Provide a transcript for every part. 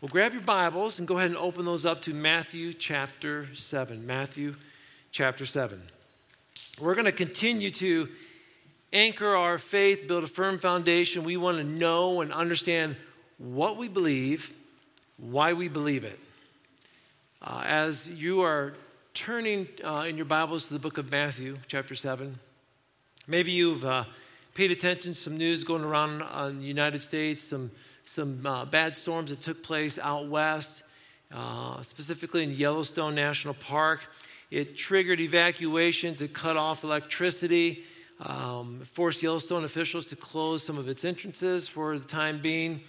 Well, grab your Bibles and go ahead and open those up to Matthew chapter 7. Matthew chapter 7. We're going to continue to anchor our faith, build a firm foundation. We want to know and understand what we believe, why we believe it. Uh, as you are turning uh, in your Bibles to the book of Matthew, chapter 7, maybe you've uh, paid attention to some news going around in the United States, some some uh, bad storms that took place out west, uh, specifically in Yellowstone National Park. It triggered evacuations, it cut off electricity, um, forced Yellowstone officials to close some of its entrances for the time being.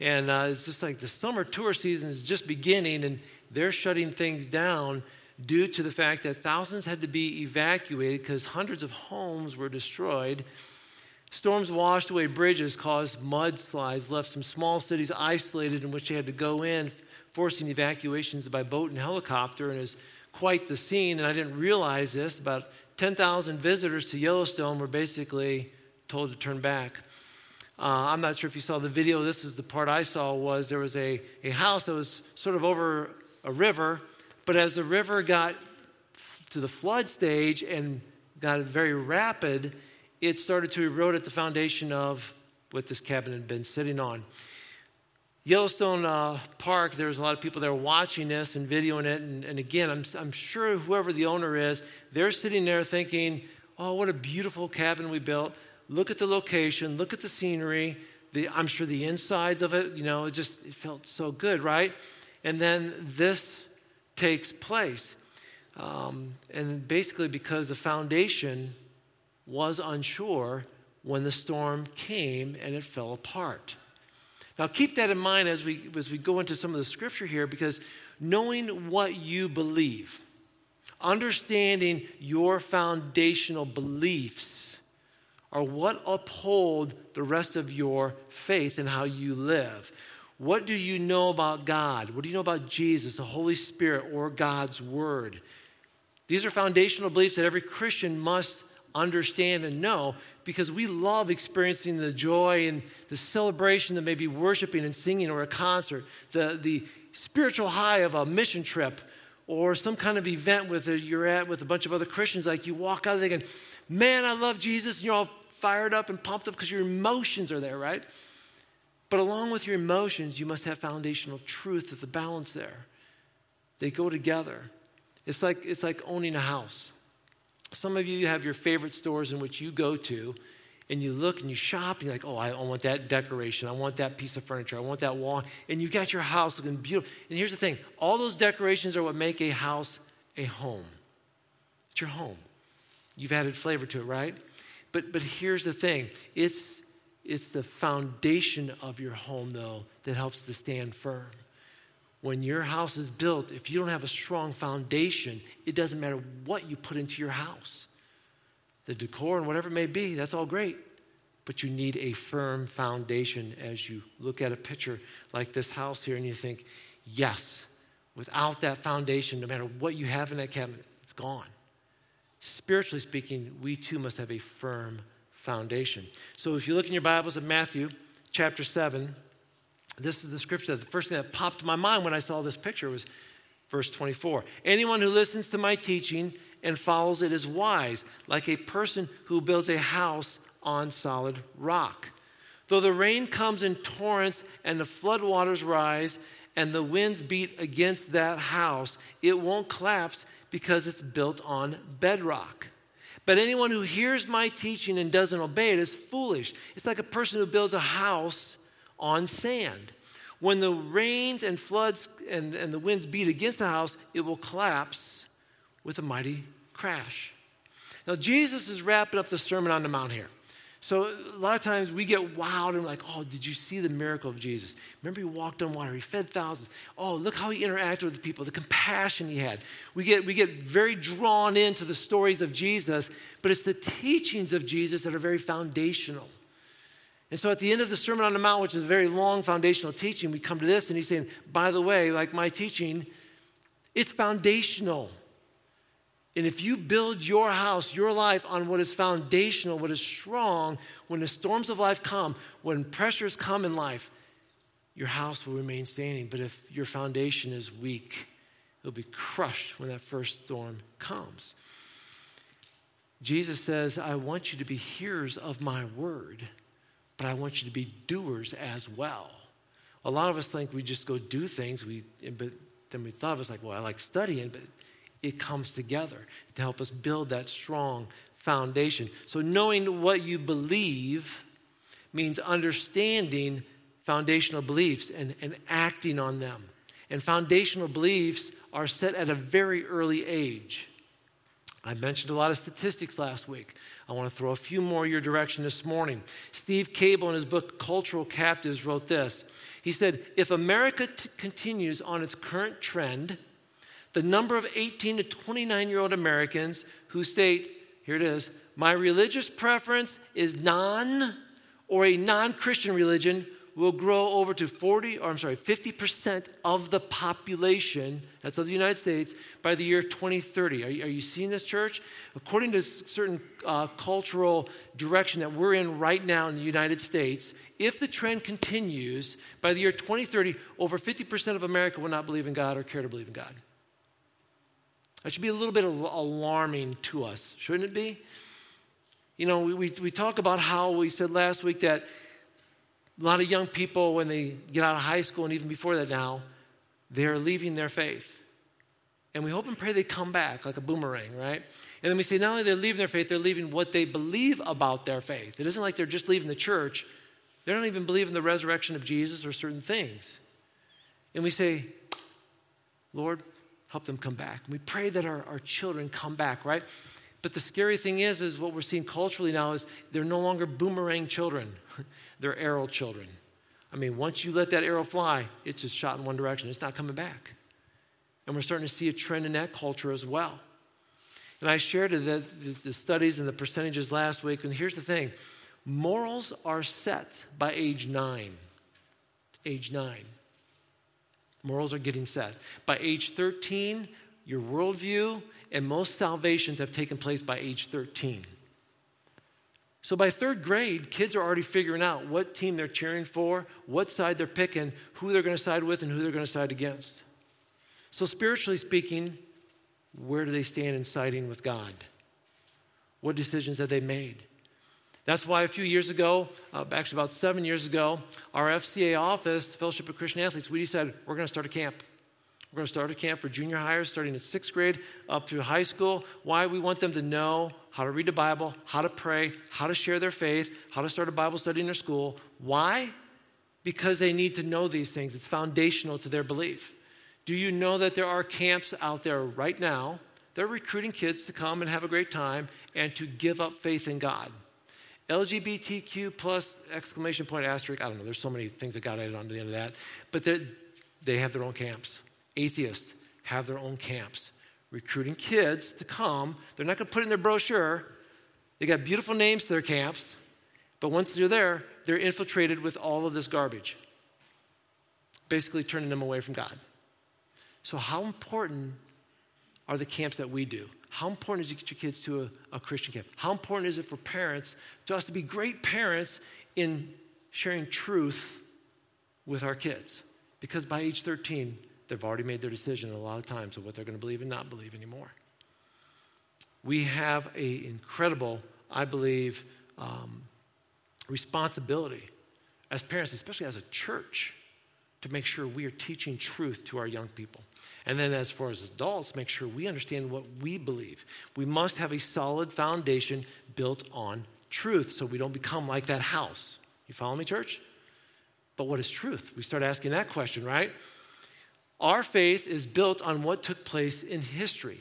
And uh, it's just like the summer tour season is just beginning, and they're shutting things down due to the fact that thousands had to be evacuated because hundreds of homes were destroyed Storms washed away bridges, caused mudslides, left some small cities isolated in which they had to go in, forcing evacuations by boat and helicopter. And was quite the scene. And I didn't realize this. About 10,000 visitors to Yellowstone were basically told to turn back. Uh, I'm not sure if you saw the video. This is the part I saw was there was a, a house that was sort of over a river, but as the river got to the flood stage and got very rapid, it started to erode at the foundation of what this cabin had been sitting on. Yellowstone uh, Park, there was a lot of people there watching this and videoing it. And, and again, I'm, I'm sure whoever the owner is, they're sitting there thinking, oh, what a beautiful cabin we built. Look at the location, look at the scenery. The, I'm sure the insides of it, you know, it just it felt so good, right? And then this takes place. Um, and basically, because the foundation was unsure when the storm came and it fell apart. Now, keep that in mind as we, as we go into some of the scripture here because knowing what you believe, understanding your foundational beliefs are what uphold the rest of your faith and how you live. What do you know about God? What do you know about Jesus, the Holy Spirit, or God's Word? These are foundational beliefs that every Christian must understand and know because we love experiencing the joy and the celebration that may be worshiping and singing or a concert, the, the spiritual high of a mission trip or some kind of event with a, you're at with a bunch of other Christians. Like you walk out of thinking, man, I love Jesus, and you're all fired up and pumped up because your emotions are there, right? But along with your emotions, you must have foundational truth at the balance there. They go together. It's like, it's like owning a house. Some of you have your favorite stores in which you go to and you look and you shop and you're like, oh, I want that decoration. I want that piece of furniture. I want that wall. And you've got your house looking beautiful. And here's the thing all those decorations are what make a house a home. It's your home. You've added flavor to it, right? But, but here's the thing it's, it's the foundation of your home, though, that helps to stand firm when your house is built, if you don't have a strong foundation, it doesn't matter what you put into your house. The decor and whatever it may be, that's all great. But you need a firm foundation as you look at a picture like this house here and you think, yes, without that foundation, no matter what you have in that cabinet, it's gone. Spiritually speaking, we too must have a firm foundation. So if you look in your Bibles at Matthew chapter 7, this is the scripture. The first thing that popped to my mind when I saw this picture was verse 24. Anyone who listens to my teaching and follows it is wise, like a person who builds a house on solid rock. Though the rain comes in torrents and the floodwaters rise and the winds beat against that house, it won't collapse because it's built on bedrock. But anyone who hears my teaching and doesn't obey it is foolish. It's like a person who builds a house on sand. When the rains and floods and, and the winds beat against the house, it will collapse with a mighty crash. Now, Jesus is wrapping up the Sermon on the Mount here. So, a lot of times we get wild and we're like, oh, did you see the miracle of Jesus? Remember, he walked on water, he fed thousands. Oh, look how he interacted with the people, the compassion he had. We get, we get very drawn into the stories of Jesus, but it's the teachings of Jesus that are very foundational. And so at the end of the Sermon on the Mount, which is a very long foundational teaching, we come to this and he's saying, by the way, like my teaching, it's foundational. And if you build your house, your life on what is foundational, what is strong, when the storms of life come, when pressures come in life, your house will remain standing. But if your foundation is weak, it'll be crushed when that first storm comes. Jesus says, I want you to be hearers of my word, but I want you to be doers as well. A lot of us think we just go do things, we, but then we thought of us like, well, I like studying, but it comes together to help us build that strong foundation. So, knowing what you believe means understanding foundational beliefs and, and acting on them. And foundational beliefs are set at a very early age. I mentioned a lot of statistics last week. I want to throw a few more your direction this morning. Steve Cable, in his book Cultural Captives, wrote this. He said, If America t- continues on its current trend, the number of 18 to 29 year old Americans who state, here it is, my religious preference is non or a non Christian religion will grow over to 40, or I'm sorry, 50% of the population, that's of the United States, by the year 2030. Are you, are you seeing this, church? According to certain uh, cultural direction that we're in right now in the United States, if the trend continues, by the year 2030, over 50% of America will not believe in God or care to believe in God. That should be a little bit alarming to us, shouldn't it be? You know, we, we, we talk about how we said last week that a lot of young people, when they get out of high school and even before that now, they're leaving their faith. And we hope and pray they come back like a boomerang, right? And then we say not only they're leaving their faith, they're leaving what they believe about their faith. It isn't like they're just leaving the church. They don't even believe in the resurrection of Jesus or certain things. And we say, Lord, help them come back. And we pray that our, our children come back, right? But the scary thing is, is what we're seeing culturally now is they're no longer boomerang children. they're arrow children. I mean, once you let that arrow fly, it's just shot in one direction. It's not coming back. And we're starting to see a trend in that culture as well. And I shared the, the, the studies and the percentages last week. And here's the thing morals are set by age nine. Age nine. Morals are getting set. By age 13, your worldview and most salvations have taken place by age 13. So by third grade, kids are already figuring out what team they're cheering for, what side they're picking, who they're going to side with, and who they're going to side against. So, spiritually speaking, where do they stand in siding with God? What decisions have they made? That's why a few years ago, uh, actually about seven years ago, our FCA office, Fellowship of Christian Athletes, we decided we're going to start a camp. We're going to start a camp for junior hires starting in sixth grade up through high school. Why? We want them to know how to read the Bible, how to pray, how to share their faith, how to start a Bible study in their school. Why? Because they need to know these things. It's foundational to their belief. Do you know that there are camps out there right now? They're recruiting kids to come and have a great time and to give up faith in God. LGBTQ plus exclamation point asterisk. I don't know. There's so many things that got added onto the end of that. But they have their own camps atheists have their own camps, recruiting kids to come. They're not going to put in their brochure. They got beautiful names to their camps, but once they're there, they're infiltrated with all of this garbage, basically turning them away from God. So, how important are the camps that we do? How important is it to get your kids to a, a Christian camp? How important is it for parents, to us to be great parents in sharing truth with our kids? Because by age 13, they've already made their decision a lot of times of what they're going to believe and not believe anymore. We have an incredible, I believe, um, responsibility as parents, especially as a church, to make sure we are teaching truth to our young people. And then, as far as adults, make sure we understand what we believe. We must have a solid foundation built on truth so we don't become like that house. You follow me, church? But what is truth? We start asking that question, right? Our faith is built on what took place in history.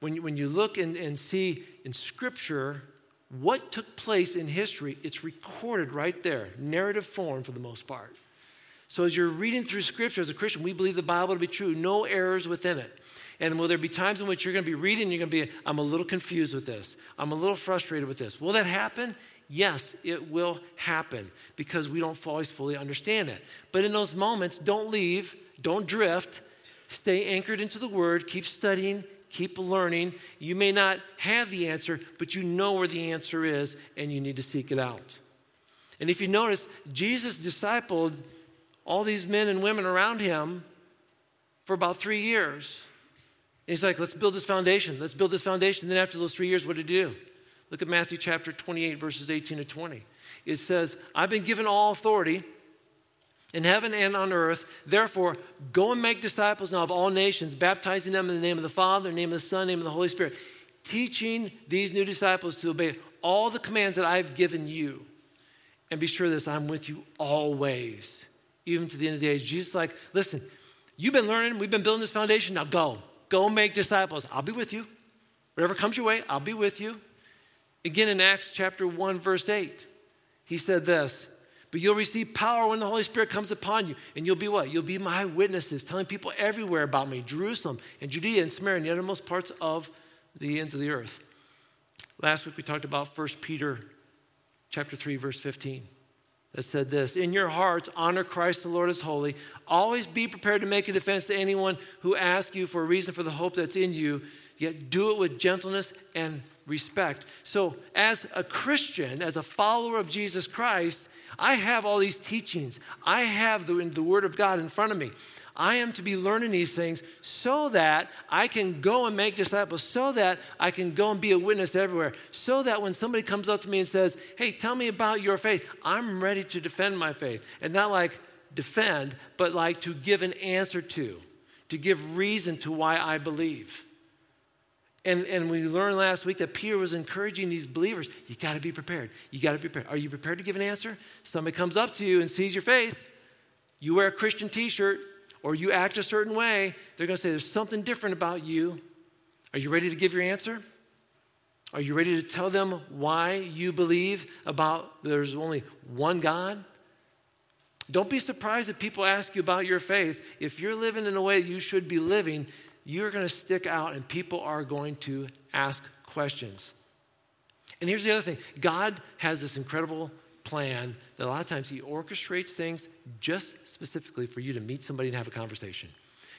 When you, when you look and, and see in Scripture what took place in history, it's recorded right there, narrative form for the most part. So as you're reading through Scripture as a Christian, we believe the Bible to be true, no errors within it. And will there be times in which you're going to be reading and you're going to be, I'm a little confused with this. I'm a little frustrated with this. Will that happen? Yes, it will happen because we don't always fully understand it. But in those moments, don't leave don't drift. Stay anchored into the word. Keep studying. Keep learning. You may not have the answer, but you know where the answer is, and you need to seek it out. And if you notice, Jesus discipled all these men and women around him for about three years. And he's like, let's build this foundation. Let's build this foundation. And then after those three years, what did he do? Look at Matthew chapter 28, verses 18 to 20. It says, I've been given all authority in heaven and on earth. Therefore, go and make disciples now of all nations, baptizing them in the name of the Father, the name of the Son, the name of the Holy Spirit, teaching these new disciples to obey all the commands that I've given you. And be sure this, I'm with you always, even to the end of the age. Jesus like, listen, you've been learning, we've been building this foundation, now go. Go make disciples. I'll be with you. Whatever comes your way, I'll be with you. Again in Acts chapter 1, verse 8, he said this but you'll receive power when the Holy Spirit comes upon you. And you'll be what? You'll be my witnesses, telling people everywhere about me Jerusalem and Judea and Samaria and the uttermost parts of the ends of the earth. Last week we talked about 1 Peter chapter 3, verse 15. That said this In your hearts, honor Christ the Lord as holy. Always be prepared to make a defense to anyone who asks you for a reason for the hope that's in you, yet do it with gentleness and respect. So, as a Christian, as a follower of Jesus Christ, I have all these teachings. I have the, the Word of God in front of me. I am to be learning these things so that I can go and make disciples, so that I can go and be a witness everywhere, so that when somebody comes up to me and says, Hey, tell me about your faith, I'm ready to defend my faith. And not like defend, but like to give an answer to, to give reason to why I believe. And, and we learned last week that Peter was encouraging these believers you got to be prepared. You got to be prepared. Are you prepared to give an answer? Somebody comes up to you and sees your faith. You wear a Christian t shirt or you act a certain way. They're going to say there's something different about you. Are you ready to give your answer? Are you ready to tell them why you believe about there's only one God? Don't be surprised if people ask you about your faith. If you're living in a way you should be living, you're going to stick out and people are going to ask questions. And here's the other thing God has this incredible plan that a lot of times He orchestrates things just specifically for you to meet somebody and have a conversation.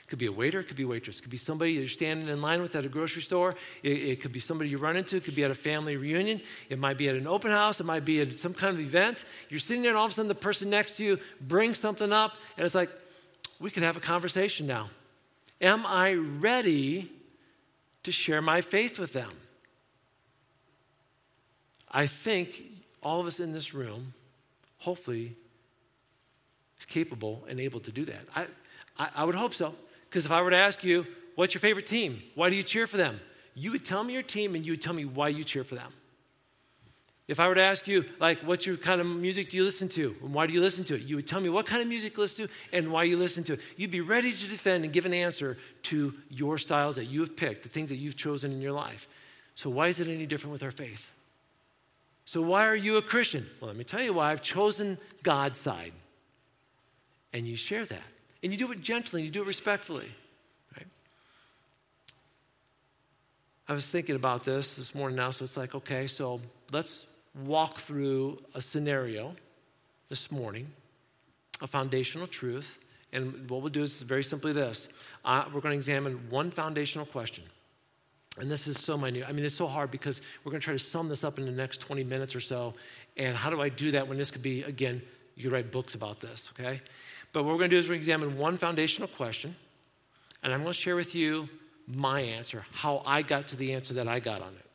It could be a waiter, it could be a waitress, it could be somebody you're standing in line with at a grocery store, it, it, could be somebody you run into, it could be at a family reunion, it might be at an open house, it might be at some kind of event. You're sitting there, and all of a sudden, the person next to you brings something up, and it's like, we could have a conversation now. Am I ready to share my faith with them? I think all of us in this room, hopefully, is capable and able to do that. I, I, I would hope so. Because if I were to ask you, what's your favorite team? Why do you cheer for them? You would tell me your team and you would tell me why you cheer for them. If I were to ask you, like, what your kind of music do you listen to and why do you listen to it? You would tell me what kind of music you listen to and why you listen to it. You'd be ready to defend and give an answer to your styles that you have picked, the things that you've chosen in your life. So, why is it any different with our faith? So, why are you a Christian? Well, let me tell you why. I've chosen God's side. And you share that. And you do it gently, and you do it respectfully. Right? I was thinking about this this morning now, so it's like, okay, so let's walk through a scenario this morning, a foundational truth. And what we'll do is very simply this uh, we're going to examine one foundational question. And this is so minute. I mean, it's so hard because we're going to try to sum this up in the next 20 minutes or so. And how do I do that when this could be, again, you write books about this, okay? But what we're going to do is we're going to examine one foundational question. And I'm going to share with you my answer, how I got to the answer that I got on it.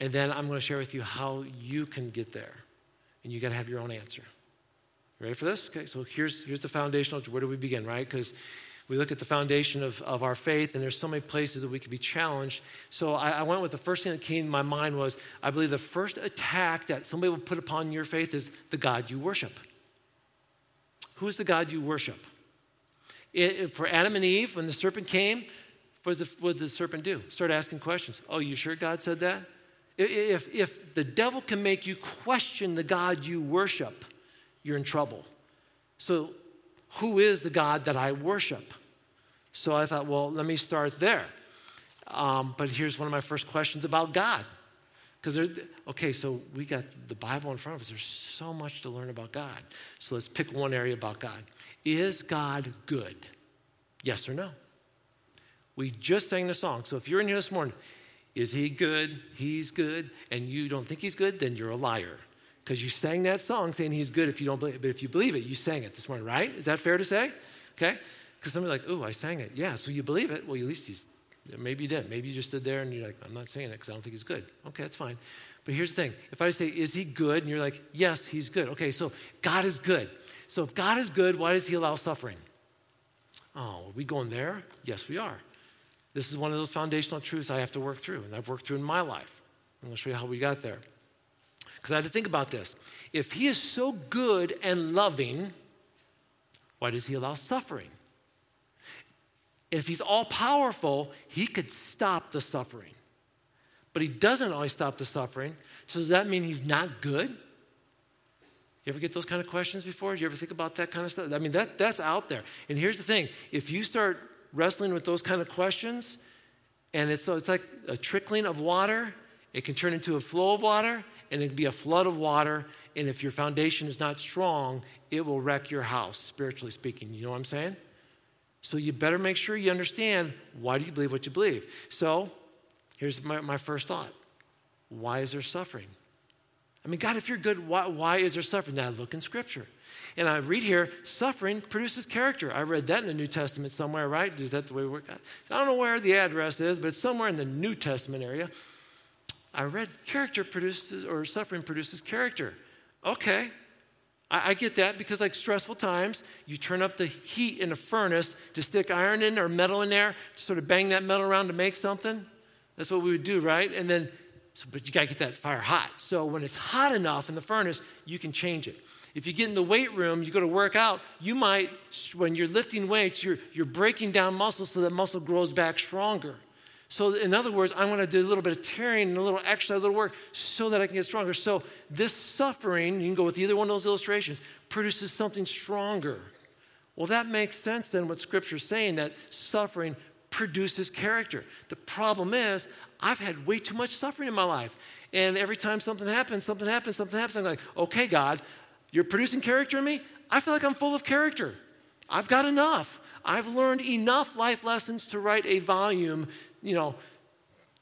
And then I'm going to share with you how you can get there. And you got to have your own answer. Ready for this? Okay, so here's, here's the foundational. Where do we begin, right? Because we look at the foundation of, of our faith, and there's so many places that we could be challenged. So I, I went with the first thing that came to my mind was I believe the first attack that somebody will put upon your faith is the God you worship. Who's the God you worship? It, for Adam and Eve, when the serpent came, what, what did the serpent do? Start asking questions. Oh, you sure God said that? If, if the devil can make you question the God you worship, you're in trouble. So, who is the God that I worship? So I thought, well, let me start there. Um, but here's one of my first questions about God. Because, okay, so we got the Bible in front of us. There's so much to learn about God. So let's pick one area about God. Is God good? Yes or no? We just sang the song. So if you're in here this morning, is he good? He's good. And you don't think he's good? Then you're a liar. because you sang that song saying he's good if you don't believe it. But if you believe it, you sang it this morning, right? Is that fair to say? Okay? Because somebody's like, oh, I sang it. Yeah, so you believe it. Well, at least you, maybe you didn't. Maybe you just stood there and you're like, I'm not saying it because I don't think he's good. Okay, that's fine. But here's the thing if I say, is he good? And you're like, yes, he's good. Okay, so God is good. So if God is good, why does he allow suffering? Oh, are we going there? Yes, we are. This is one of those foundational truths I have to work through, and I've worked through in my life. I'm going to show you how we got there. Because I had to think about this. If he is so good and loving, why does he allow suffering? If he's all powerful, he could stop the suffering. But he doesn't always stop the suffering. So does that mean he's not good? You ever get those kind of questions before? Do you ever think about that kind of stuff? I mean, that, that's out there. And here's the thing if you start wrestling with those kind of questions, and it's, it's like a trickling of water, it can turn into a flow of water, and it can be a flood of water. And if your foundation is not strong, it will wreck your house, spiritually speaking. You know what I'm saying? So you better make sure you understand why do you believe what you believe. So here's my, my first thought why is there suffering? I mean, God, if you're good, why, why is there suffering? Now I look in Scripture. And I read here, suffering produces character. I read that in the New Testament somewhere, right? Is that the way we work? I don't know where the address is, but somewhere in the New Testament area. I read character produces, or suffering produces character. Okay, I, get that because, like stressful times, you turn up the heat in a furnace to stick iron in or metal in there to sort of bang that metal around to make something. That's what we would do, right? And then so, but you got to get that fire hot. So when it's hot enough in the furnace, you can change it. If you get in the weight room, you go to work out, you might, when you're lifting weights, you're, you're breaking down muscle so that muscle grows back stronger. So, in other words, I'm going to do a little bit of tearing and a little extra, a little work so that I can get stronger. So, this suffering, you can go with either one of those illustrations, produces something stronger. Well, that makes sense then what Scripture's saying that suffering produces character. The problem is, I've had way too much suffering in my life. And every time something happens, something happens, something happens, I'm like, okay, God, you're producing character in me? I feel like I'm full of character. I've got enough. I've learned enough life lessons to write a volume, you know,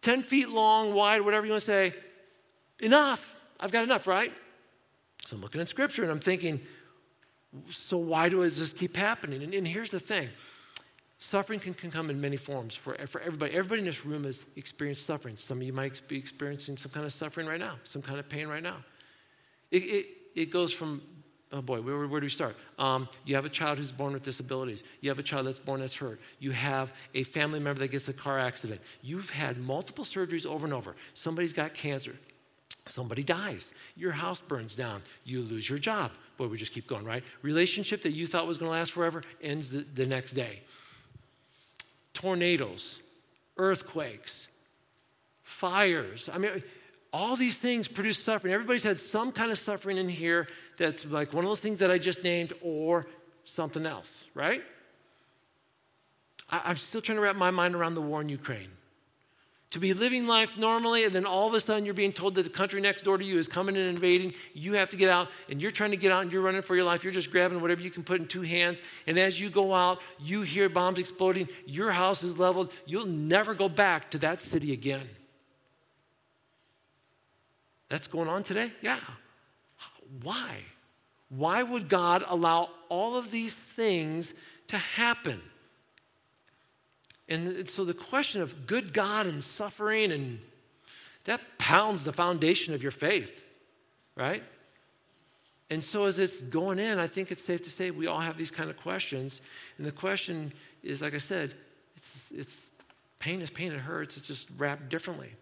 10 feet long, wide, whatever you want to say. Enough. I've got enough, right? So I'm looking at scripture and I'm thinking, so why does this keep happening? And, and here's the thing Suffering can, can come in many forms for, for everybody. Everybody in this room has experienced suffering. Some of you might be experiencing some kind of suffering right now, some kind of pain right now. It, it, it goes from, oh boy, where, where do we start? Um, you have a child who's born with disabilities. You have a child that's born that's hurt. You have a family member that gets a car accident. You've had multiple surgeries over and over. Somebody's got cancer. Somebody dies. Your house burns down. You lose your job. Boy, we just keep going, right? Relationship that you thought was going to last forever ends the, the next day tornadoes, earthquakes, fires. I mean, all these things produce suffering. Everybody's had some kind of suffering in here that's like one of those things that I just named or something else, right? I, am still trying to wrap my mind around the war in Ukraine to be living life normally, and then all of a sudden you're being told that the country next door to you is coming and invading. You have to get out, and you're trying to get out, and you're running for your life. You're just grabbing whatever you can put in two hands. And as you go out, you hear bombs exploding. Your house is leveled. You'll never go back to that city again. That's going on today? Yeah. Why? Why would God allow all of these things to happen? And so the question of good God and suffering and that pounds the foundation of your faith, right? And so as it's going in, I think it's safe to say we all have these kind of questions. And the question is, like I said, it's, it's pain is pain, it hurts, it's just wrapped differently.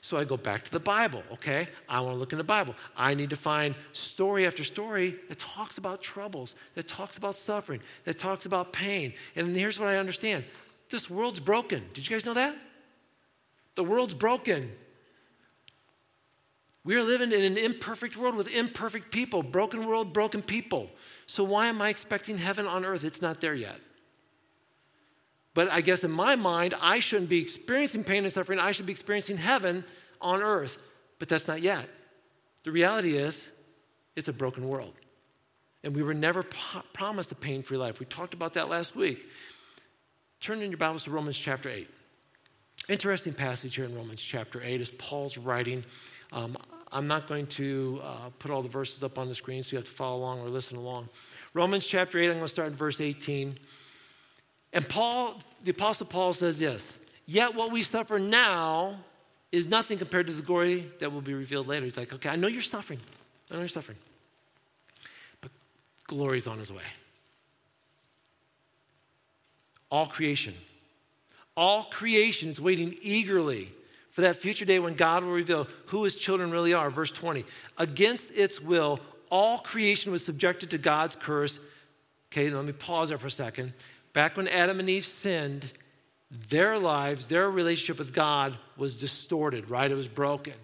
So I go back to the Bible, okay? I want to look in the Bible. I need to find story after story that talks about troubles, that talks about suffering, that talks about pain. And here's what I understand this world's broken. Did you guys know that? The world's broken. We are living in an imperfect world with imperfect people, broken world, broken people. So, why am I expecting heaven on earth? It's not there yet. But I guess in my mind, I shouldn't be experiencing pain and suffering. I should be experiencing heaven on earth. But that's not yet. The reality is, it's a broken world. And we were never po- promised a pain free life. We talked about that last week. Turn in your Bibles to Romans chapter 8. Interesting passage here in Romans chapter 8 is Paul's writing um, I'm not going to uh, put all the verses up on the screen, so you have to follow along or listen along. Romans chapter 8, I'm going to start in verse 18. And Paul, the Apostle Paul says this Yet what we suffer now is nothing compared to the glory that will be revealed later. He's like, Okay, I know you're suffering. I know you're suffering. But glory's on his way. All creation, all creation is waiting eagerly for that future day when God will reveal who his children really are. Verse 20. Against its will, all creation was subjected to God's curse. Okay, let me pause there for a second. Back when Adam and Eve sinned, their lives, their relationship with God was distorted, right? It was broken.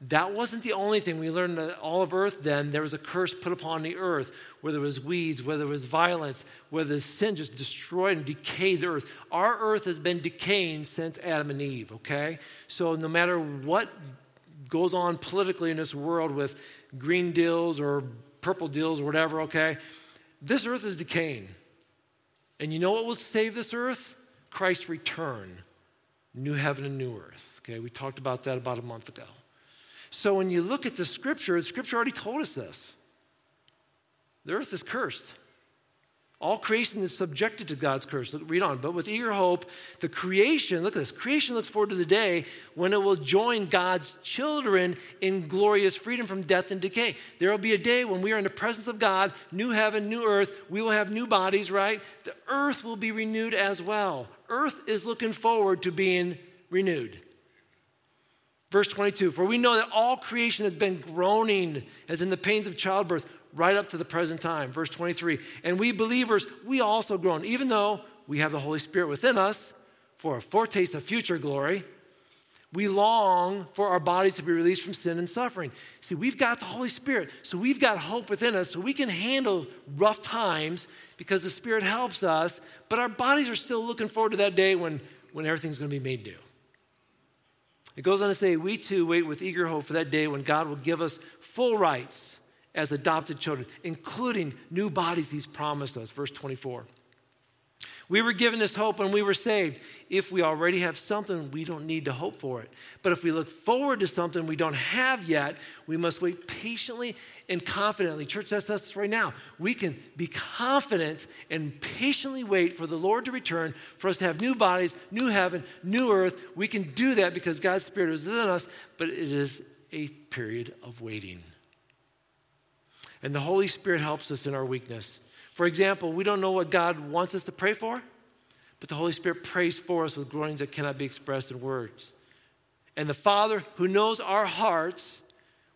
That wasn't the only thing. We learned that all of earth then, there was a curse put upon the earth, where there was weeds, where there was violence, where the sin just destroyed and decayed the earth. Our earth has been decaying since Adam and Eve, okay? So no matter what goes on politically in this world with green deals or purple deals or whatever, okay, this earth is decaying. And you know what will save this earth? Christ's return, new heaven and new earth. Okay, we talked about that about a month ago. So when you look at the scripture, the scripture already told us this. The earth is cursed. All creation is subjected to God's curse. Read on. But with eager hope, the creation, look at this, creation looks forward to the day when it will join God's children in glorious freedom from death and decay. There will be a day when we are in the presence of God, new heaven, new earth. We will have new bodies, right? The earth will be renewed as well. Earth is looking forward to being renewed. Verse 22 For we know that all creation has been groaning as in the pains of childbirth right up to the present time. Verse 23 And we believers, we also groan, even though we have the Holy Spirit within us for a foretaste of future glory. We long for our bodies to be released from sin and suffering. See, we've got the Holy Spirit, so we've got hope within us, so we can handle rough times because the Spirit helps us, but our bodies are still looking forward to that day when, when everything's going to be made new. It goes on to say, We too wait with eager hope for that day when God will give us full rights as adopted children, including new bodies He's promised us. Verse 24. We were given this hope when we were saved. If we already have something, we don't need to hope for it. But if we look forward to something we don't have yet, we must wait patiently and confidently. Church, that's us right now. We can be confident and patiently wait for the Lord to return, for us to have new bodies, new heaven, new earth. We can do that because God's Spirit is within us, but it is a period of waiting. And the Holy Spirit helps us in our weakness. For example, we don't know what God wants us to pray for, but the Holy Spirit prays for us with groanings that cannot be expressed in words. And the Father, who knows our hearts,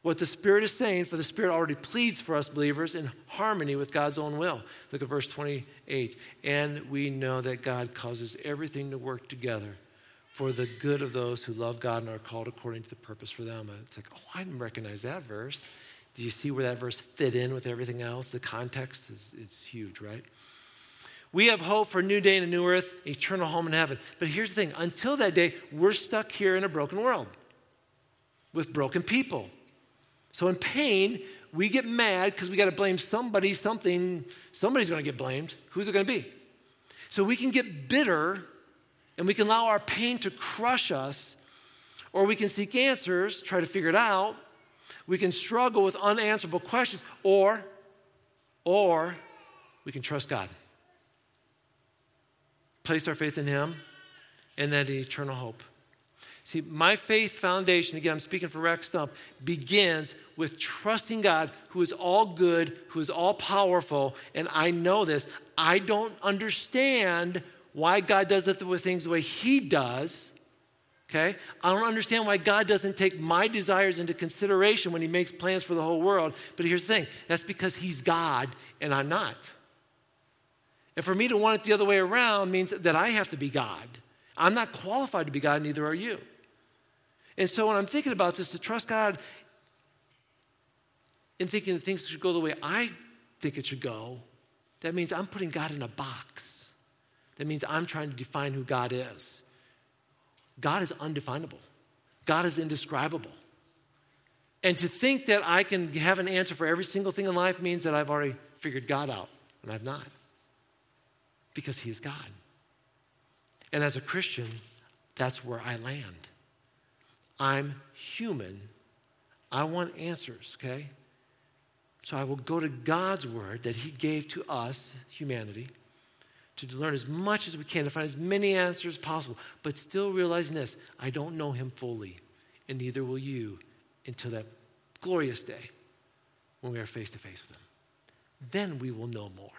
what the Spirit is saying, for the Spirit already pleads for us believers in harmony with God's own will. Look at verse 28. And we know that God causes everything to work together for the good of those who love God and are called according to the purpose for them. It's like, oh, I didn't recognize that verse. Do you see where that verse fit in with everything else? The context is, is huge, right? We have hope for a new day and a new earth, eternal home in heaven. But here's the thing until that day, we're stuck here in a broken world with broken people. So in pain, we get mad because we got to blame somebody, something. Somebody's going to get blamed. Who's it going to be? So we can get bitter and we can allow our pain to crush us, or we can seek answers, try to figure it out, we can struggle with unanswerable questions, or, or we can trust God. Place our faith in Him and that eternal hope. See, my faith foundation, again, I'm speaking for Rex Stump, begins with trusting God who is all good, who is all powerful, and I know this. I don't understand why God does the things the way He does, Okay? I don't understand why God doesn't take my desires into consideration when He makes plans for the whole world. But here's the thing that's because He's God and I'm not. And for me to want it the other way around means that I have to be God. I'm not qualified to be God, neither are you. And so when I'm thinking about this, to trust God in thinking that things should go the way I think it should go, that means I'm putting God in a box. That means I'm trying to define who God is. God is undefinable, God is indescribable. And to think that I can have an answer for every single thing in life means that I've already figured God out, and I've not. Because He is God. And as a Christian, that's where I land. I'm human, I want answers, okay? So I will go to God's word that He gave to us, humanity, to learn as much as we can, to find as many answers as possible, but still realizing this I don't know Him fully, and neither will you until that glorious day when we are face to face with Him. Then we will know more.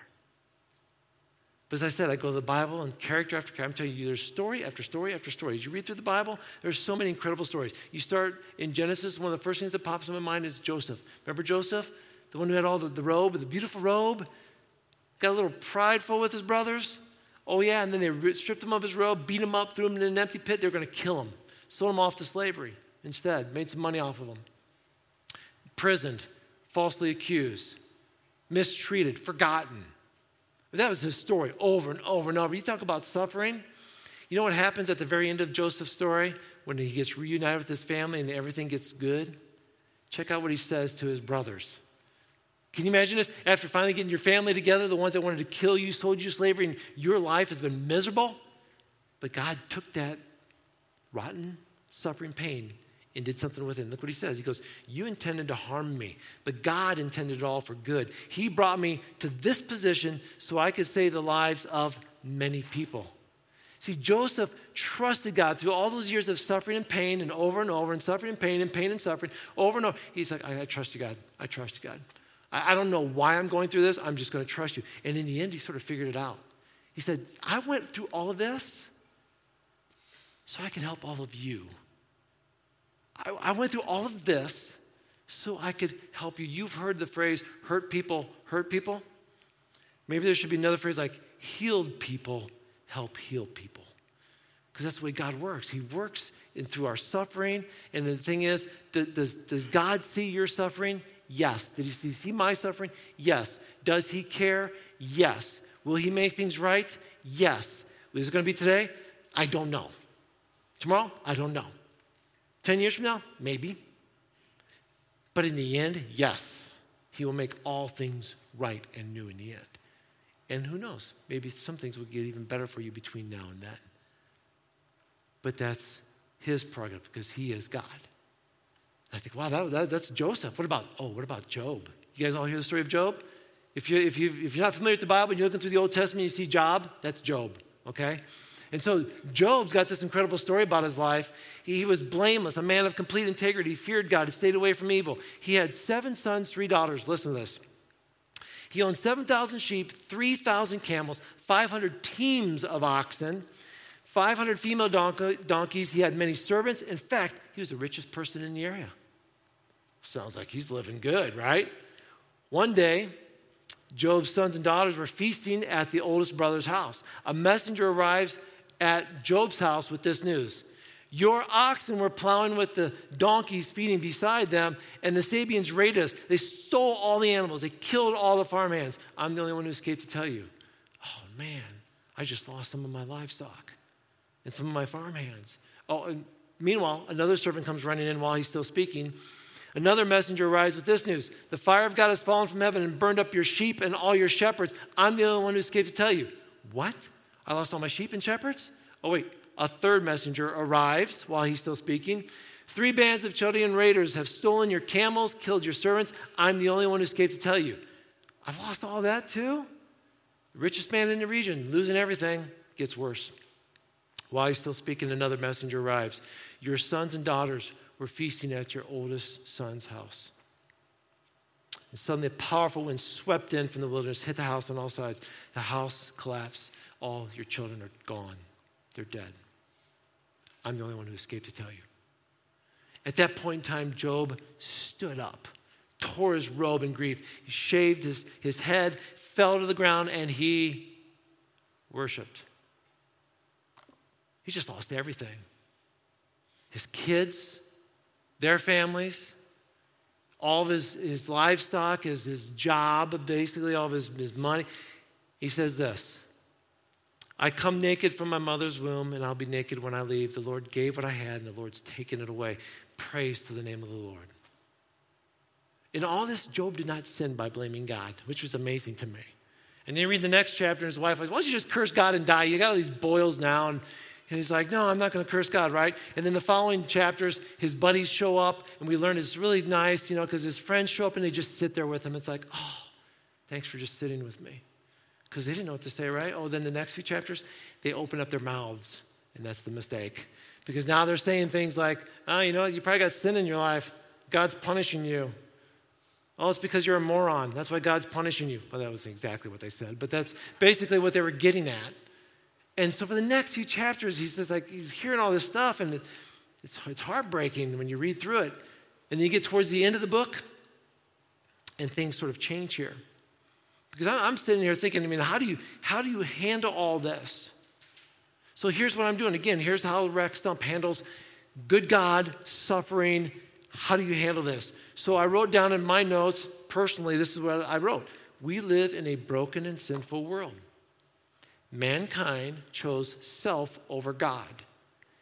But as I said, I go to the Bible and character after character. I'm telling you, there's story after story after story. As you read through the Bible, there's so many incredible stories. You start in Genesis, one of the first things that pops in my mind is Joseph. Remember Joseph? The one who had all the, the robe, the beautiful robe? Got a little prideful with his brothers. Oh, yeah, and then they stripped him of his robe, beat him up, threw him in an empty pit. They were going to kill him, sold him off to slavery instead, made some money off of him. Imprisoned, falsely accused, mistreated, forgotten. That was his story over and over and over. You talk about suffering. You know what happens at the very end of Joseph's story when he gets reunited with his family and everything gets good? Check out what he says to his brothers. Can you imagine this? After finally getting your family together, the ones that wanted to kill you, sold you slavery, and your life has been miserable. But God took that rotten, suffering pain and did something with it. look what he says. He goes, You intended to harm me, but God intended it all for good. He brought me to this position so I could save the lives of many people. See, Joseph trusted God through all those years of suffering and pain and over and over and suffering and pain and pain and suffering over and over. He's like, I, I trust you, God. I trust you, God. I, I don't know why I'm going through this. I'm just going to trust you. And in the end, he sort of figured it out. He said, I went through all of this so I can help all of you. I, I went through all of this so I could help you. You've heard the phrase, hurt people, hurt people. Maybe there should be another phrase like, healed people help heal people. Because that's the way God works. He works in, through our suffering. And the thing is, does, does God see your suffering? Yes. Did he see my suffering? Yes. Does he care? Yes. Will he make things right? Yes. Is it going to be today? I don't know. Tomorrow? I don't know. 10 years from now? Maybe. But in the end, yes, He will make all things right and new in the end. And who knows? Maybe some things will get even better for you between now and then. But that's His prerogative because He is God. I think, wow, that, that, that's Joseph. What about, oh, what about Job? You guys all hear the story of Job? If, you, if, you, if you're not familiar with the Bible and you're looking through the Old Testament, you see Job, that's Job, okay? And so Job's got this incredible story about his life. He was blameless, a man of complete integrity. Feared God. He stayed away from evil. He had seven sons, three daughters. Listen to this. He owned 7,000 sheep, 3,000 camels, 500 teams of oxen, 500 female donkeys. He had many servants. In fact, he was the richest person in the area. Sounds like he's living good, right? One day, Job's sons and daughters were feasting at the oldest brother's house. A messenger arrives at Job's house with this news Your oxen were plowing with the donkeys feeding beside them, and the Sabeans raided us. They stole all the animals, they killed all the farmhands. I'm the only one who escaped to tell you. Oh man, I just lost some of my livestock and some of my farmhands. Oh, and meanwhile, another servant comes running in while he's still speaking. Another messenger arrives with this news The fire of God has fallen from heaven and burned up your sheep and all your shepherds. I'm the only one who escaped to tell you. What? I lost all my sheep and shepherds? Oh, wait. A third messenger arrives while he's still speaking. Three bands of Chaldean raiders have stolen your camels, killed your servants. I'm the only one who escaped to tell you. I've lost all that too? The richest man in the region, losing everything, gets worse. While he's still speaking, another messenger arrives. Your sons and daughters were feasting at your oldest son's house. And suddenly, a powerful wind swept in from the wilderness, hit the house on all sides. The house collapsed. All your children are gone. They're dead. I'm the only one who escaped to tell you. At that point in time, Job stood up, tore his robe in grief. He shaved his, his head, fell to the ground, and he worshiped. He just lost everything his kids, their families, all of his, his livestock, his, his job, basically, all of his, his money. He says this I come naked from my mother's womb, and I'll be naked when I leave. The Lord gave what I had, and the Lord's taken it away. Praise to the name of the Lord. In all this, Job did not sin by blaming God, which was amazing to me. And then you read the next chapter, and his wife goes, Why don't you just curse God and die? You got all these boils now. And And he's like, No, I'm not going to curse God, right? And then the following chapters, his buddies show up, and we learn it's really nice, you know, because his friends show up and they just sit there with him. It's like, Oh, thanks for just sitting with me. Because they didn't know what to say, right? Oh, then the next few chapters, they open up their mouths, and that's the mistake. Because now they're saying things like, Oh, you know, you probably got sin in your life. God's punishing you. Oh, it's because you're a moron. That's why God's punishing you. Well, that was exactly what they said, but that's basically what they were getting at. And so for the next few chapters, he's just like, he's hearing all this stuff, and it's, it's heartbreaking when you read through it. And then you get towards the end of the book, and things sort of change here. Because I'm sitting here thinking, I mean, how do you, how do you handle all this? So here's what I'm doing. Again, here's how Rex Stump handles good God, suffering. How do you handle this? So I wrote down in my notes, personally, this is what I wrote. We live in a broken and sinful world. Mankind chose self over God.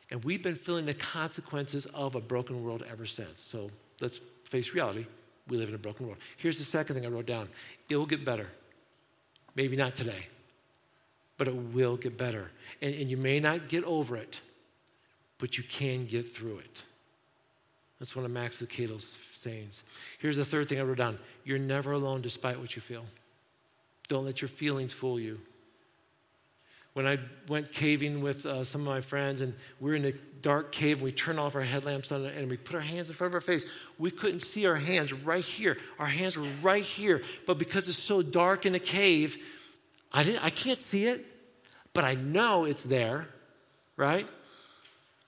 And we've been feeling the consequences of a broken world ever since. So let's face reality. We live in a broken world. Here's the second thing I wrote down it will get better. Maybe not today, but it will get better. And, and you may not get over it, but you can get through it. That's one of Max Lucado's sayings. Here's the third thing I wrote down you're never alone despite what you feel. Don't let your feelings fool you when I went caving with uh, some of my friends, and we are in a dark cave, and we turned off our headlamps on, and we put our hands in front of our face. We couldn't see our hands right here. Our hands were right here, but because it's so dark in a cave, I didn't. I can't see it, but I know it's there, right?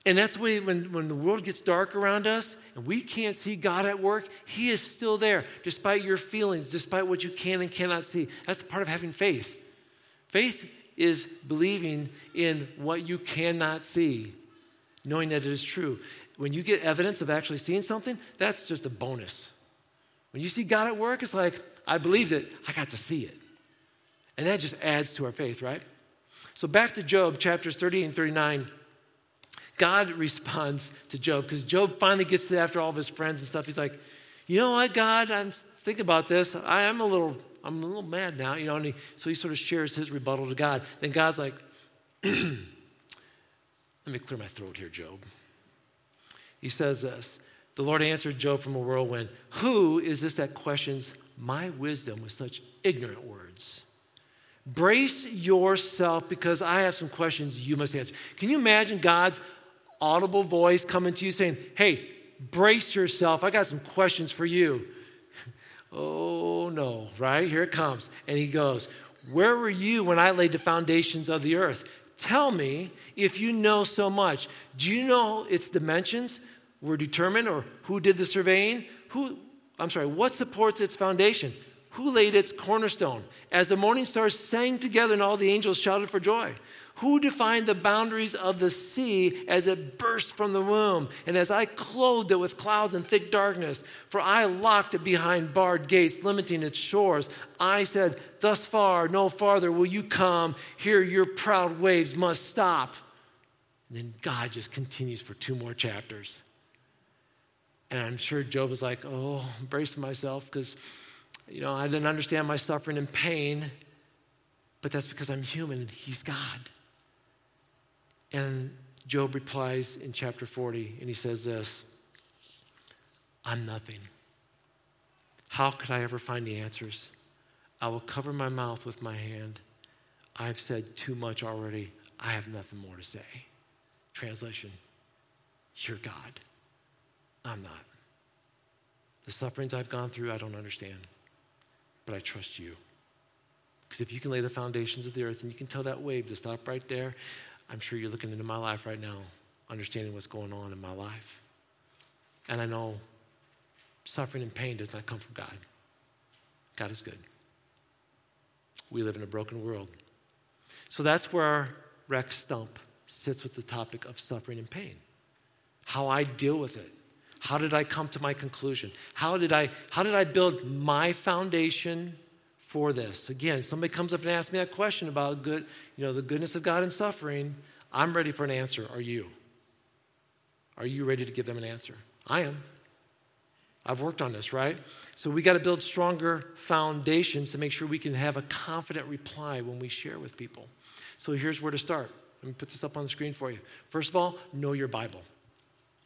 And that's the way when, when the world gets dark around us and we can't see God at work, He is still there, despite your feelings, despite what you can and cannot see. That's part of having faith. Faith is believing in what you cannot see, knowing that it is true. When you get evidence of actually seeing something, that's just a bonus. When you see God at work, it's like, I believed it, I got to see it. And that just adds to our faith, right? So back to Job, chapters 38 and 39. God responds to Job because Job finally gets to after all of his friends and stuff. He's like, You know what, God, I'm thinking about this. I am a little I'm a little mad now, you know. And he, so he sort of shares his rebuttal to God. Then God's like, let me clear my throat here, Job. He says this The Lord answered Job from a whirlwind Who is this that questions my wisdom with such ignorant words? Brace yourself because I have some questions you must answer. Can you imagine God's audible voice coming to you saying, Hey, brace yourself. I got some questions for you. Oh no, right? Here it comes. And he goes, Where were you when I laid the foundations of the earth? Tell me if you know so much. Do you know its dimensions were determined or who did the surveying? Who, I'm sorry, what supports its foundation? Who laid its cornerstone? As the morning stars sang together and all the angels shouted for joy. Who defined the boundaries of the sea as it burst from the womb, and as I clothed it with clouds and thick darkness? For I locked it behind barred gates, limiting its shores. I said, Thus far, no farther will you come. Here your proud waves must stop. And then God just continues for two more chapters. And I'm sure Job was like, Oh, I'm bracing myself because, you know, I didn't understand my suffering and pain, but that's because I'm human and He's God. And Job replies in chapter 40, and he says this I'm nothing. How could I ever find the answers? I will cover my mouth with my hand. I've said too much already. I have nothing more to say. Translation You're God. I'm not. The sufferings I've gone through, I don't understand. But I trust you. Because if you can lay the foundations of the earth and you can tell that wave to stop right there, I'm sure you're looking into my life right now, understanding what's going on in my life. And I know suffering and pain does not come from God. God is good. We live in a broken world. So that's where our Rex Stump sits with the topic of suffering and pain. How I deal with it. How did I come to my conclusion? How did I, how did I build my foundation for this. Again, somebody comes up and asks me that question about good, you know, the goodness of God and suffering. I'm ready for an answer. Are you? Are you ready to give them an answer? I am. I've worked on this, right? So we got to build stronger foundations to make sure we can have a confident reply when we share with people. So here's where to start. Let me put this up on the screen for you. First of all, know your Bible.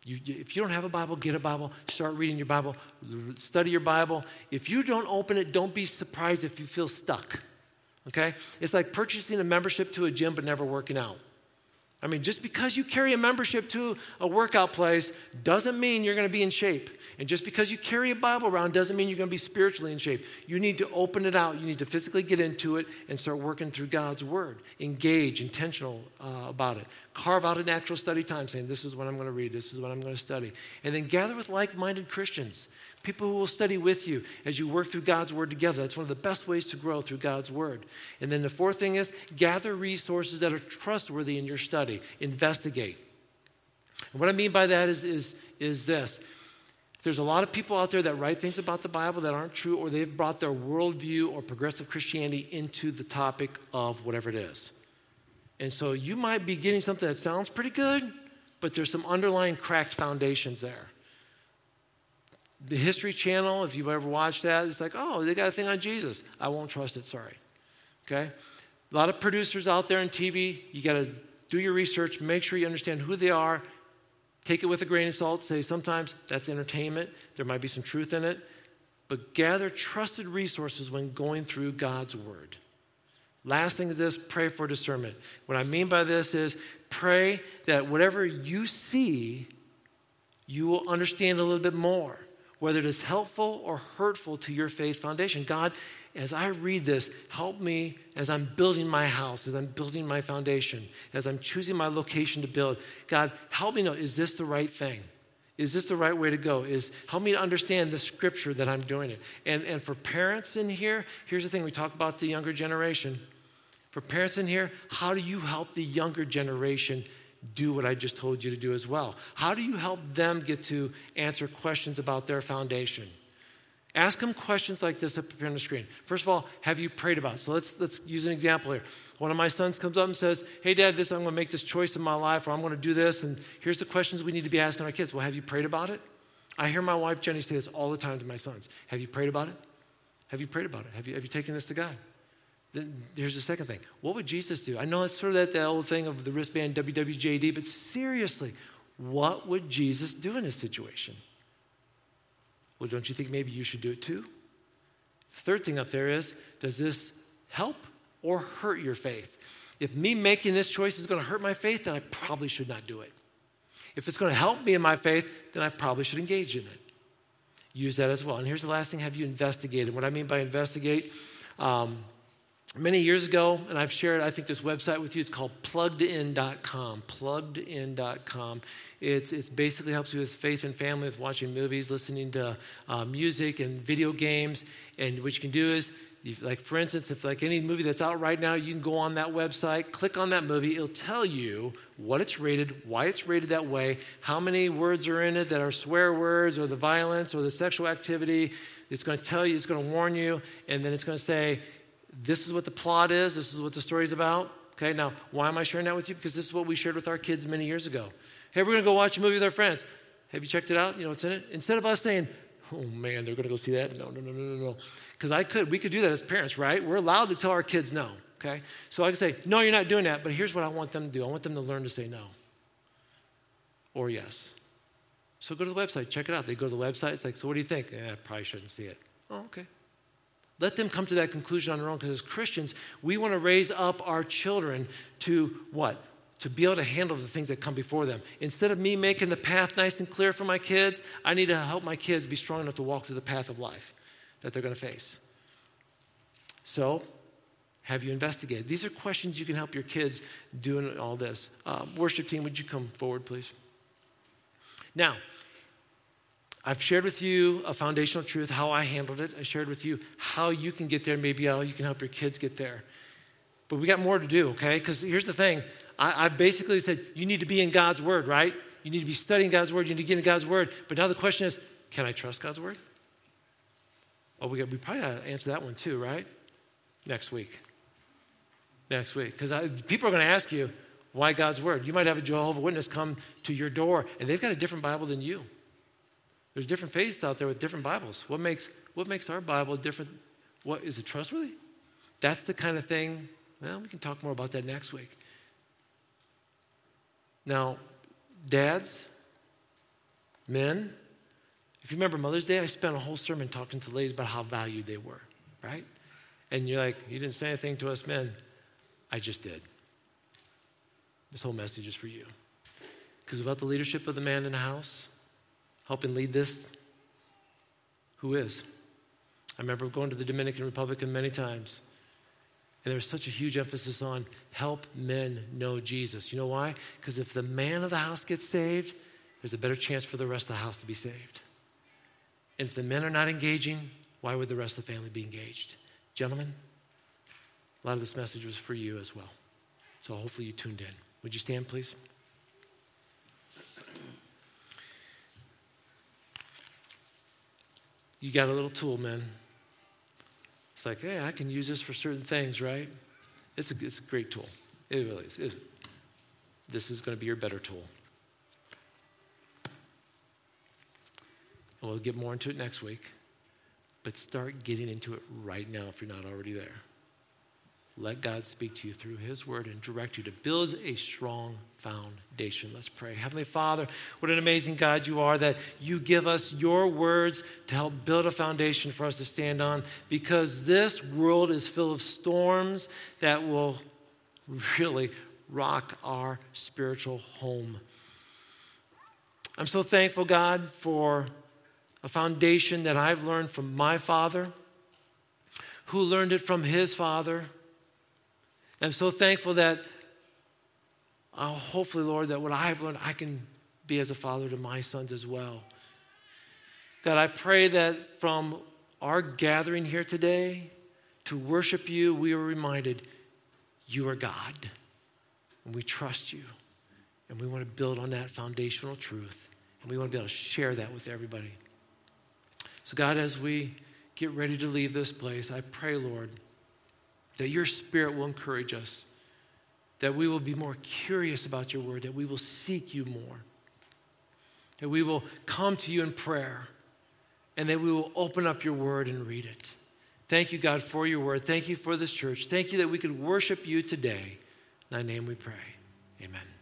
You, if you don't have a Bible, get a Bible, start reading your Bible, study your Bible. If you don't open it, don't be surprised if you feel stuck. Okay? It's like purchasing a membership to a gym but never working out. I mean, just because you carry a membership to a workout place doesn't mean you're going to be in shape. And just because you carry a Bible around doesn't mean you're going to be spiritually in shape. You need to open it out. You need to physically get into it and start working through God's Word. Engage, intentional uh, about it. Carve out a natural study time saying, This is what I'm going to read, this is what I'm going to study. And then gather with like minded Christians people who will study with you as you work through God's Word together. That's one of the best ways to grow through God's Word. And then the fourth thing is gather resources that are trustworthy in your study, investigate. And what I mean by that is, is, is this. There's a lot of people out there that write things about the Bible that aren't true, or they've brought their worldview or progressive Christianity into the topic of whatever it is. And so you might be getting something that sounds pretty good, but there's some underlying cracked foundations there the History Channel, if you've ever watched that, it's like, oh, they got a thing on Jesus. I won't trust it, sorry. Okay? A lot of producers out there in TV, you got to do your research, make sure you understand who they are, take it with a grain of salt, say sometimes that's entertainment, there might be some truth in it, but gather trusted resources when going through God's Word. Last thing is this pray for discernment. What I mean by this is pray that whatever you see, you will understand a little bit more whether it is helpful or hurtful to your faith foundation. God, as I read this, help me as I'm building my house, as I'm building my foundation, as I'm choosing my location to build. God, help me know is this the right thing? Is this the right way to go? Is help me to understand the scripture that I'm doing it. And, and for parents in here, here's the thing we talk about the younger generation. For parents in here, how do you help the younger generation do what I just told you to do as well? How do you help them get to answer questions about their foundation? Ask them questions like this up here on the screen. First of all, have you prayed about it? So let's, let's use an example here. One of my sons comes up and says, Hey, Dad, this, I'm going to make this choice in my life, or I'm going to do this, and here's the questions we need to be asking our kids. Well, have you prayed about it? I hear my wife, Jenny, say this all the time to my sons. Have you prayed about it? Have you prayed about it? Have you, have you taken this to God? Here's the second thing. What would Jesus do? I know it's sort of that, that old thing of the wristband WWJD, but seriously, what would Jesus do in this situation? Well, don't you think maybe you should do it too? The third thing up there is does this help or hurt your faith? If me making this choice is going to hurt my faith, then I probably should not do it. If it's going to help me in my faith, then I probably should engage in it. Use that as well. And here's the last thing have you investigated? What I mean by investigate, um, many years ago, and I've shared, I think, this website with you. It's called pluggedin.com. Pluggedin.com. It's, it's basically helps you with faith and family, with watching movies, listening to uh, music and video games. And what you can do is, if, like for instance, if like any movie that's out right now, you can go on that website, click on that movie. It'll tell you what it's rated, why it's rated that way, how many words are in it that are swear words, or the violence, or the sexual activity. It's going to tell you, it's going to warn you, and then it's going to say, this is what the plot is, this is what the story is about. Okay, now, why am I sharing that with you? Because this is what we shared with our kids many years ago. Hey, we're to go watch a movie with our friends. Have you checked it out? You know what's in it? Instead of us saying, oh man, they're to go see that. No, no, no, no, no, no. Because I could, we could do that as parents, right? We're allowed to tell our kids no, okay? So I can say, no, you're not doing that, but here's what I want them to do I want them to learn to say no or yes. So go to the website, check it out. They go to the website, it's like, so what do you think? Eh, I probably shouldn't see it. Oh, okay. Let them come to that conclusion on their own because as Christians, we want to raise up our children to what? To be able to handle the things that come before them. Instead of me making the path nice and clear for my kids, I need to help my kids be strong enough to walk through the path of life that they're going to face. So, have you investigated? These are questions you can help your kids doing all this. Uh, worship team, would you come forward, please? Now, I've shared with you a foundational truth, how I handled it. I shared with you how you can get there, maybe how you can help your kids get there. But we got more to do, okay? Because here's the thing I, I, basically said, you need to be in God's Word, right? You need to be studying God's Word, you need to get in God's Word. But now the question is, can I trust God's Word? Oh, we, got, we probably got to answer that one too, right? Next week. Next week. Because people are going to ask you, why God's Word? You might have a Jehovah Witness come to your door, and they've got a different Bible than you. There's different faiths out there with different Bibles. What makes, what makes our Bible different? What is it trustworthy? That's the kind of thing, well, we can talk more about that next week. Now, dads, men, if you remember Mother's Day, I spent a whole sermon talking to ladies about how valued they were, right? And you're like, you didn't say anything to us men. I just did. This whole message is for you. Because without the leadership of the man in the house, helping lead this, who is? I remember going to the Dominican Republic many times, and there was such a huge emphasis on help men know Jesus. You know why? Because if the man of the house gets saved, there's a better chance for the rest of the house to be saved. And if the men are not engaging, why would the rest of the family be engaged? Gentlemen, a lot of this message was for you as well. So hopefully you tuned in. Would you stand, please? You got a little tool, man. It's like, hey, I can use this for certain things, right? It's a, it's a great tool. It really is. This is going to be your better tool. And we'll get more into it next week. But start getting into it right now if you're not already there. Let God speak to you through His Word and direct you to build a strong foundation. Let's pray. Heavenly Father, what an amazing God you are that you give us your words to help build a foundation for us to stand on because this world is full of storms that will really rock our spiritual home. I'm so thankful, God, for a foundation that I've learned from my father, who learned it from his father. I'm so thankful that, uh, hopefully, Lord, that what I've learned, I can be as a father to my sons as well. God, I pray that from our gathering here today to worship you, we are reminded you are God. And we trust you. And we want to build on that foundational truth. And we want to be able to share that with everybody. So, God, as we get ready to leave this place, I pray, Lord, that your spirit will encourage us, that we will be more curious about your word, that we will seek you more, that we will come to you in prayer, and that we will open up your word and read it. Thank you, God, for your word. Thank you for this church. Thank you that we could worship you today. In thy name we pray. Amen.